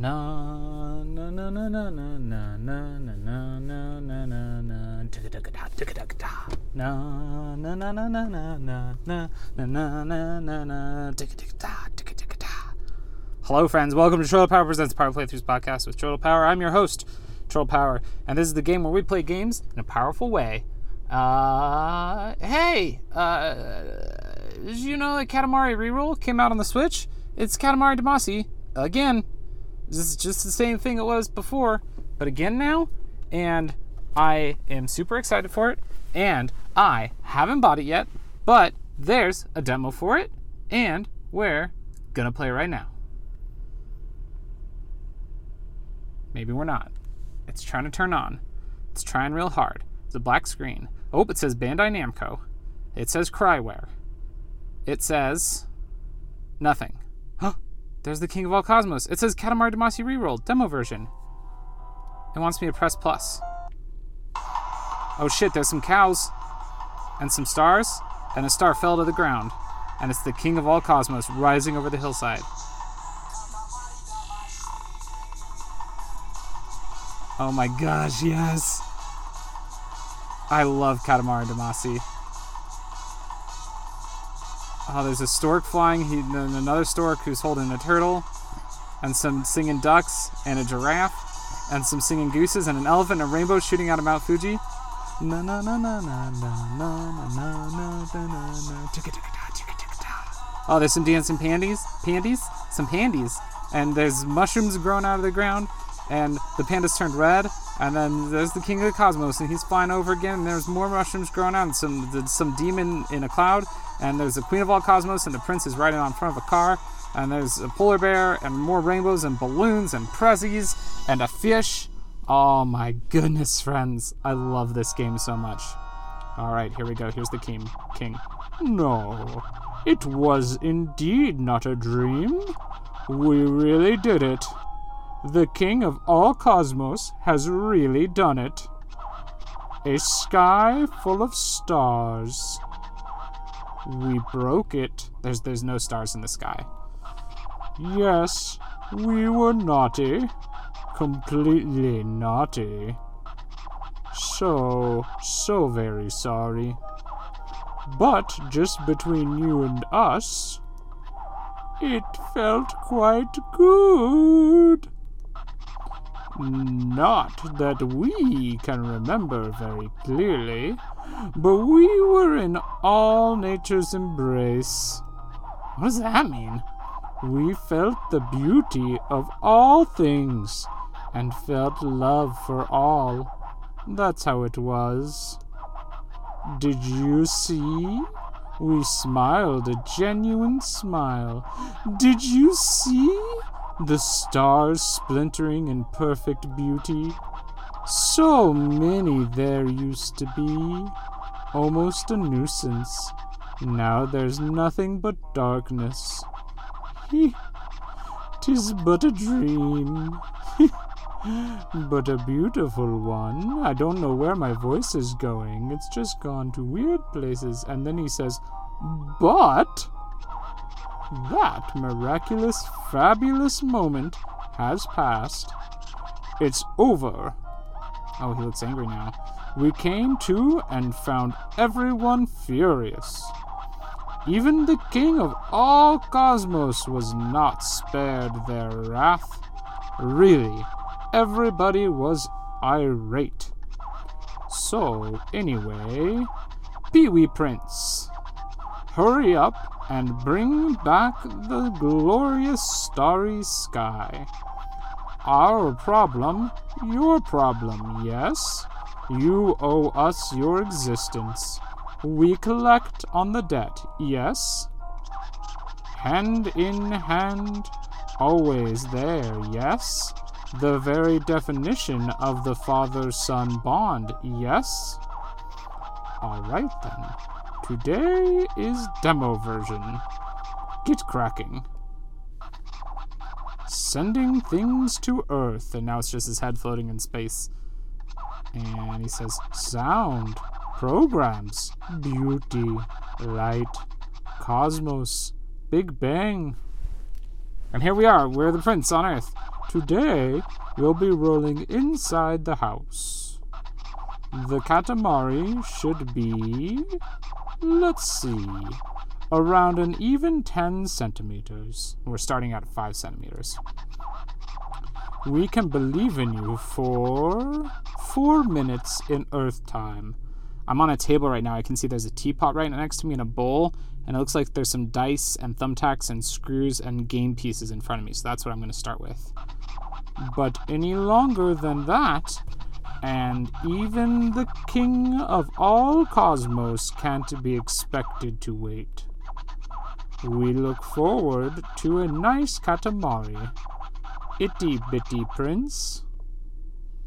Na na na na na na na na na na na na na na Ticka-ticka-da, ticka-ticka-da. Na na na na na na na na na na na na na Ticka-ticka-da, ticka-ticka-da. Hello, friends. Welcome to Turtle Power Presents Power Playthroughs podcast with Turtle Power. I'm your host, Turtle Power, and this is the game where we play games in a powerful way. Uh, hey, uh, did you know that Katamari Reroll came out on the Switch? It's Katamari Damacy again. This is just the same thing it was before, but again now, and I am super excited for it. And I haven't bought it yet, but there's a demo for it, and we're gonna play right now. Maybe we're not. It's trying to turn on. It's trying real hard. It's a black screen. Oh, it says Bandai Namco. It says Cryware. It says nothing. Huh? There's the King of All Cosmos. It says Katamari Damacy Reroll demo version. It wants me to press plus. Oh shit, there's some cows and some stars, and a star fell to the ground. And it's the King of All Cosmos rising over the hillside. Oh my gosh, yes. I love Katamari Damacy. Oh, there's a stork flying, he, and another stork who's holding a turtle, and some singing ducks, and a giraffe, and some singing gooses, and an elephant, and a rainbow shooting out of Mount Fuji. Na na na na na na na na na na na na. Oh, there's some dancing pandies, pandies, some pandies, and there's mushrooms growing out of the ground, and the pandas turned red, and then there's the king of the cosmos, and he's flying over again, and there's more mushrooms growing out, and some some demon in a cloud, and there's the queen of all cosmos, and the prince is riding on front of a car, and there's a polar bear, and more rainbows, and balloons, and prezzies, and a fish. Oh my goodness, friends! I love this game so much. All right, here we go. Here's the king. King. No, it was indeed not a dream. We really did it. The king of all cosmos has really done it. A sky full of stars. We broke it. There's there's no stars in the sky. Yes, we were naughty. Completely naughty. So, so very sorry. But just between you and us, it felt quite good. Not that we can remember very clearly, but we were in all nature's embrace. What does that mean? We felt the beauty of all things and felt love for all. That's how it was. Did you see? We smiled a genuine smile. Did you see? The stars splintering in perfect beauty. So many there used to be. Almost a nuisance. Now there's nothing but darkness. He, tis but a dream. but a beautiful one. I don't know where my voice is going. It's just gone to weird places. And then he says, But that miraculous, fabulous moment has passed. It's over. Oh, he looks angry now. We came to and found everyone furious. Even the king of all cosmos was not spared their wrath. Really, everybody was irate. So, anyway, Pee Wee Prince, hurry up and bring back the glorious starry sky. Our problem, your problem, yes? You owe us your existence. We collect on the debt, yes? Hand in hand, always there, yes? The very definition of the father son bond, yes? Alright then. Today is demo version. Get cracking. Sending things to Earth. And now it's just his head floating in space. And he says, Sound, programs, beauty, light, cosmos, Big Bang. And here we are. We're the prince on Earth. Today, we'll be rolling inside the house. The Katamari should be, let's see, around an even 10 centimeters. We're starting at 5 centimeters. We can believe in you for 4 minutes in Earth time. I'm on a table right now. I can see there's a teapot right next to me and a bowl, and it looks like there's some dice and thumbtacks and screws and game pieces in front of me. So that's what I'm going to start with. But any longer than that, and even the king of all cosmos can't be expected to wait. We look forward to a nice Katamari. Itty bitty prince.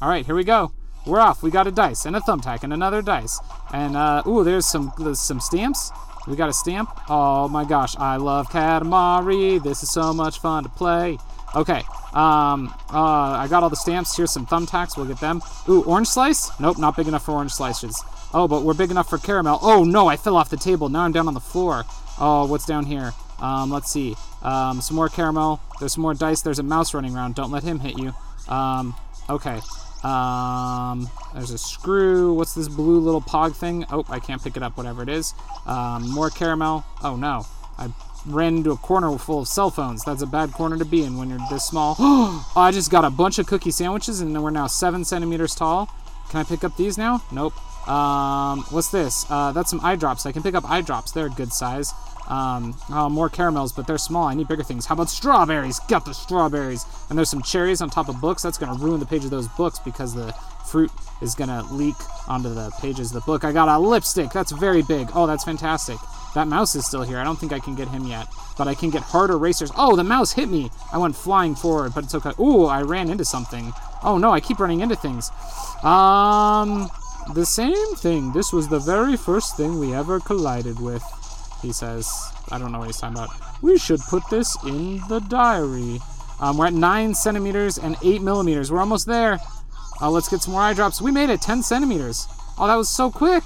Alright, here we go. We're off. We got a dice and a thumbtack and another dice. And, uh, ooh, there's some, there's some stamps. We got a stamp. Oh my gosh, I love Katamari. This is so much fun to play. Okay, um, uh, I got all the stamps. Here's some thumbtacks. We'll get them. Ooh, orange slice? Nope, not big enough for orange slices. Oh, but we're big enough for caramel. Oh no, I fell off the table. Now I'm down on the floor. Oh, what's down here? Um, let's see. Um, some more caramel. There's some more dice. There's a mouse running around. Don't let him hit you. Um, okay. Um, there's a screw. What's this blue little pog thing? Oh, I can't pick it up, whatever it is. Um, more caramel. Oh no. I ran into a corner full of cell phones. That's a bad corner to be in when you're this small. oh, I just got a bunch of cookie sandwiches and we're now seven centimeters tall. Can I pick up these now? Nope. Um, what's this? Uh, that's some eye drops. I can pick up eye drops. They're a good size. Um, oh, more caramels, but they're small. I need bigger things. How about strawberries? Got the strawberries. And there's some cherries on top of books. That's going to ruin the page of those books because the fruit is going to leak onto the pages of the book. I got a lipstick. That's very big. Oh, that's fantastic. That mouse is still here. I don't think I can get him yet, but I can get harder racers. Oh, the mouse hit me. I went flying forward, but it's okay. Ooh, I ran into something. Oh no, I keep running into things. Um, the same thing. This was the very first thing we ever collided with he says. I don't know what he's talking about. We should put this in the diary. Um, we're at 9 centimeters and 8 millimeters. We're almost there. Uh, let's get some more eye drops. We made it 10 centimeters. Oh, that was so quick.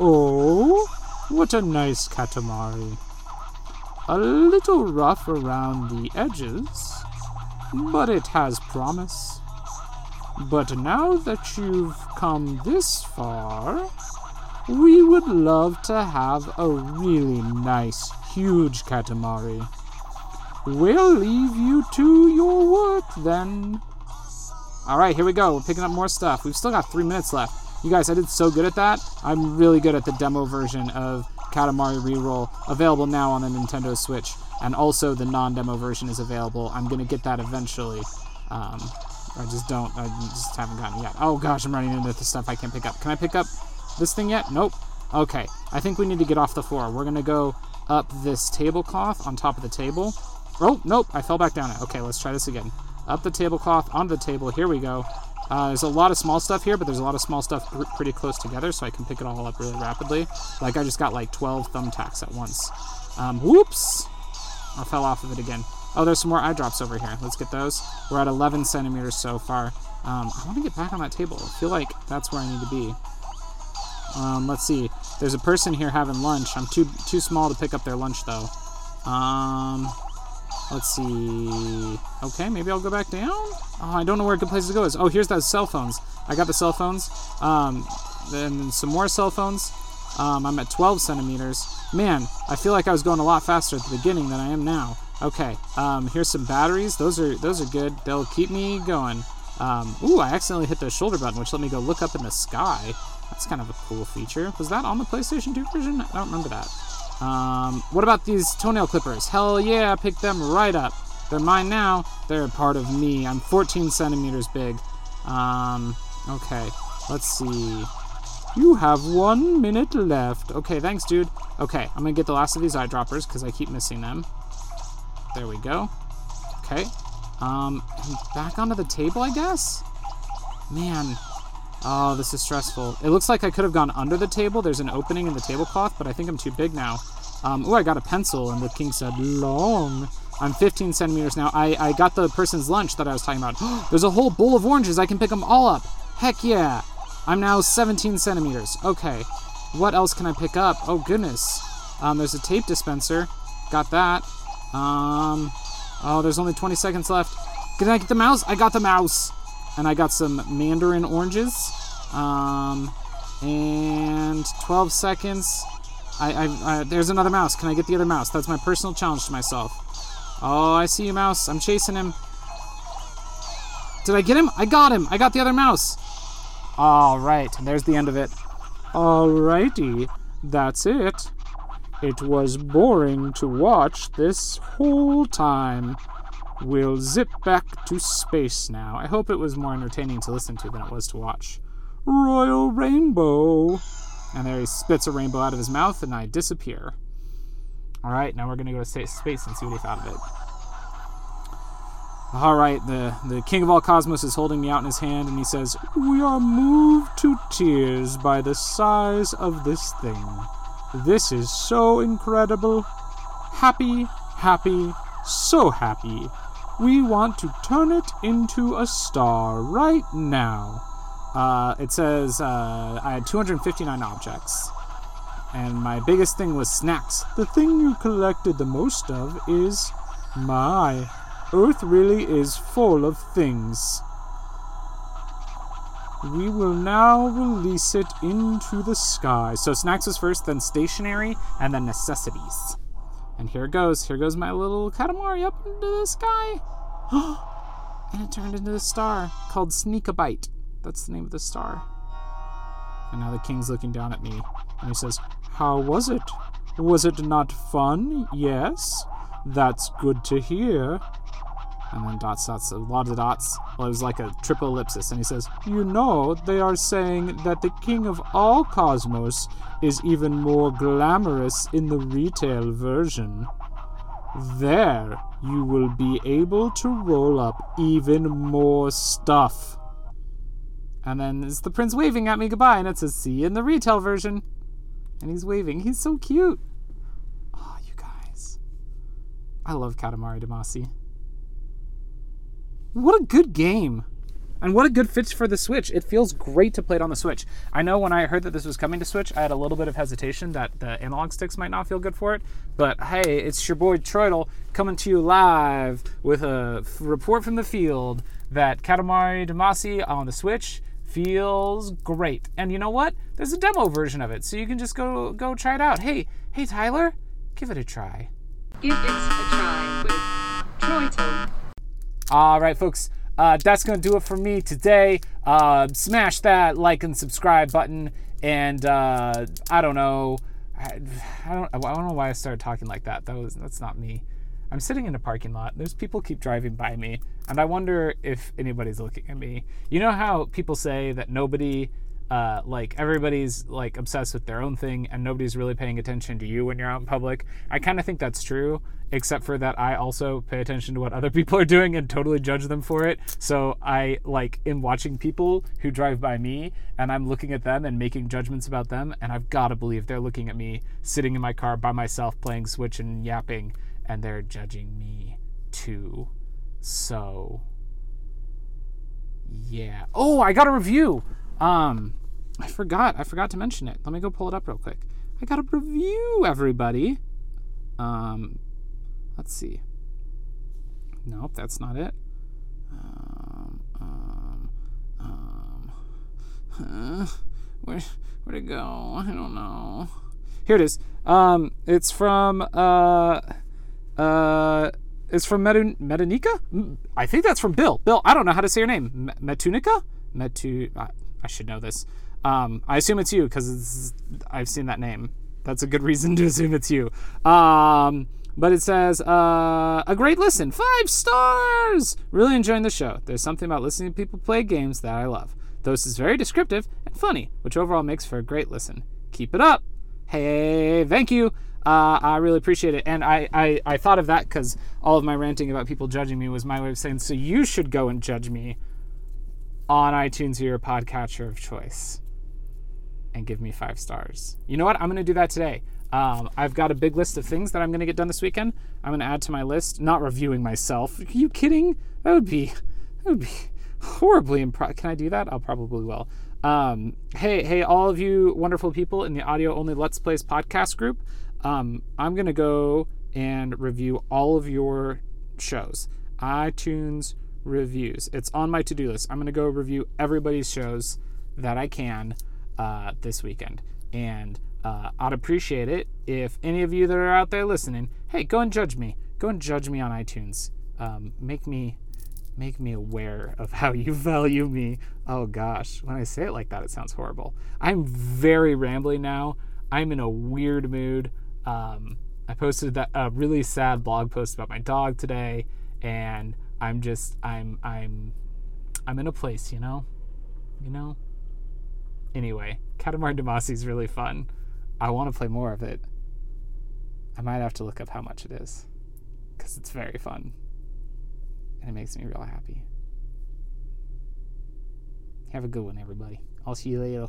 Oh, what a nice Katamari. A little rough around the edges, but it has promise. But now that you've come this far, we would love to have a really nice, huge Katamari. We'll leave you to your work then. Alright, here we go. We're picking up more stuff. We've still got three minutes left. You guys, I did so good at that. I'm really good at the demo version of Katamari Reroll, available now on the Nintendo Switch. And also the non-demo version is available. I'm to get that eventually. Um, I just don't, I just haven't gotten it yet. Oh gosh, I'm running into the stuff I can't pick up. Can I pick up this thing yet? Nope. Okay, I think we need to get off the floor. We're gonna go up this tablecloth on top of the table. Oh, nope, I fell back down it. Okay, let's try this again. Up the tablecloth, onto the table, here we go. Uh, there's a lot of small stuff here, but there's a lot of small stuff pretty close together, so I can pick it all up really rapidly. Like, I just got like 12 thumbtacks at once. Um, whoops! I fell off of it again. Oh, there's some more eye drops over here. Let's get those. We're at 11 centimeters so far. Um, I want to get back on that table. I feel like that's where I need to be. Um, let's see. There's a person here having lunch. I'm too too small to pick up their lunch though. Um, let's see. Okay, maybe I'll go back down. Oh, I don't know where a good place to go is. Oh, here's those cell phones. I got the cell phones. Um, then some more cell phones. Um, I'm at 12 centimeters. Man, I feel like I was going a lot faster at the beginning than I am now. Okay, um, here's some batteries. Those are those are good. They'll keep me going. Um, ooh, I accidentally hit the shoulder button, which let me go look up in the sky. That's kind of a cool feature. Was that on the PlayStation 2 version? I don't remember that. Um, what about these toenail clippers? Hell yeah, I picked them right up. They're mine now. They're a part of me. I'm 14 centimeters big. Um, okay, let's see. You have one minute left. Okay, thanks, dude. Okay, I'm gonna get the last of these eyedroppers because I keep missing them. There we go. Okay. Um, back onto the table, I guess? Man, Oh, this is stressful. It looks like I could have gone under the table. There's an opening in the tablecloth, but I think I'm too big now. Um, oh, I got a pencil, and the king said, long. I'm 15 centimeters now. I, I got the person's lunch that I was talking about. There's a whole bowl of oranges. I can pick them all up. Heck yeah. I'm now 17 centimeters. Okay. What else can I pick up? Oh, goodness. Um, there's a tape dispenser. Got that. Um, oh, there's only 20 seconds left. Did I get the mouse? I got the mouse. And I got some mandarin oranges. Um, and 12 seconds. I, I, I, there's another mouse. Can I get the other mouse? That's my personal challenge to myself. Oh, I see you, mouse. I'm chasing him. Did I get him? I got him. I got the other mouse. All right, there's the end of it. Alrighty, that's it. It was boring to watch this whole time. We'll zip back to space now. I hope it was more entertaining to listen to than it was to watch. Royal Rainbow. And there he spits a rainbow out of his mouth, and I disappear. All right, now we're going to go to space and see what he thought of it. All right, the, the king of all cosmos is holding me out in his hand, and he says, We are moved to tears by the size of this thing. This is so incredible. Happy, happy, so happy. We want to turn it into a star right now. Uh, it says uh, I had 259 objects. And my biggest thing was snacks. The thing you collected the most of is my Earth really is full of things. We will now release it into the sky. So snacks was first, then stationary, and then necessities. And here it goes. Here goes my little Katamari up into the sky. and it turned into a star called Sneakabite. That's the name of the star. And now the king's looking down at me. And he says, How was it? Was it not fun? Yes? That's good to hear and then dots, dots, a lot of dots. Well, it was like a triple ellipsis. And he says, You know, they are saying that the king of all cosmos is even more glamorous in the retail version. There, you will be able to roll up even more stuff. And then it's the prince waving at me goodbye, and it says, See you in the retail version. And he's waving. He's so cute. Oh, you guys. I love Katamari Damacy. What a good game. And what a good fit for the Switch. It feels great to play it on the Switch. I know when I heard that this was coming to Switch, I had a little bit of hesitation that the analog sticks might not feel good for it. But hey, it's your boy Troidal coming to you live with a report from the field that Katamari Damacy on the Switch feels great. And you know what? There's a demo version of it, so you can just go go try it out. Hey, hey Tyler, give it a try. Give it a try with Troidal. All right, folks. Uh, that's going to do it for me today. Uh, smash that like and subscribe button. And uh, I don't know. I, I, don't. I don't know why I started talking like that. That was that's not me. I'm sitting in a parking lot. There's people keep driving by me, and I wonder if anybody's looking at me. You know how people say that nobody uh, like everybody's like obsessed with their own thing and nobody's really paying attention to you when you're out in public. I kind of think that's true, except for that I also pay attention to what other people are doing and totally judge them for it. So I like am watching people who drive by me and I'm looking at them and making judgments about them, and I've got to believe they're looking at me sitting in my car by myself playing Switch and yapping, and they're judging me too. So yeah. Oh, I got a review. Um, I forgot. I forgot to mention it. Let me go pull it up real quick. I got a review, everybody. Um, let's see. Nope, that's not it. Um, um, um, where, where'd it go? I don't know. Here it is. Um, it's from, uh, uh, it's from Metu- Metanika? I think that's from Bill. Bill, I don't know how to say your name. Metunica? Metu. I, I should know this. Um, I assume it's you because I've seen that name. That's a good reason to assume it's you. Um, but it says, uh, a great listen, five stars! Really enjoying the show. There's something about listening to people play games that I love. Those is very descriptive and funny, which overall makes for a great listen. Keep it up! Hey, thank you! Uh, I really appreciate it. And I, I, I thought of that because all of my ranting about people judging me was my way of saying, so you should go and judge me on iTunes or your podcatcher of choice and give me five stars. You know what? I'm going to do that today. Um, I've got a big list of things that I'm going to get done this weekend. I'm going to add to my list. Not reviewing myself. Are you kidding? That would be that would be horribly impressive. Can I do that? I'll probably will. Um, hey, hey, all of you wonderful people in the audio only Let's Plays podcast group. Um, I'm going to go and review all of your shows iTunes, reviews. It's on my to do list. I'm going to go review everybody's shows that I can uh, this weekend. And uh, I'd appreciate it if any of you that are out there listening, hey, go and judge me. Go and judge me on iTunes. Um, make me make me aware of how you value me. Oh gosh, when I say it like that, it sounds horrible. I'm very rambly now. I'm in a weird mood. Um, I posted that a really sad blog post about my dog today, and I'm just I'm I'm I'm in a place, you know, you know. Anyway, Katamari Damacy is really fun. I want to play more of it. I might have to look up how much it is, because it's very fun and it makes me real happy. Have a good one, everybody. I'll see you later.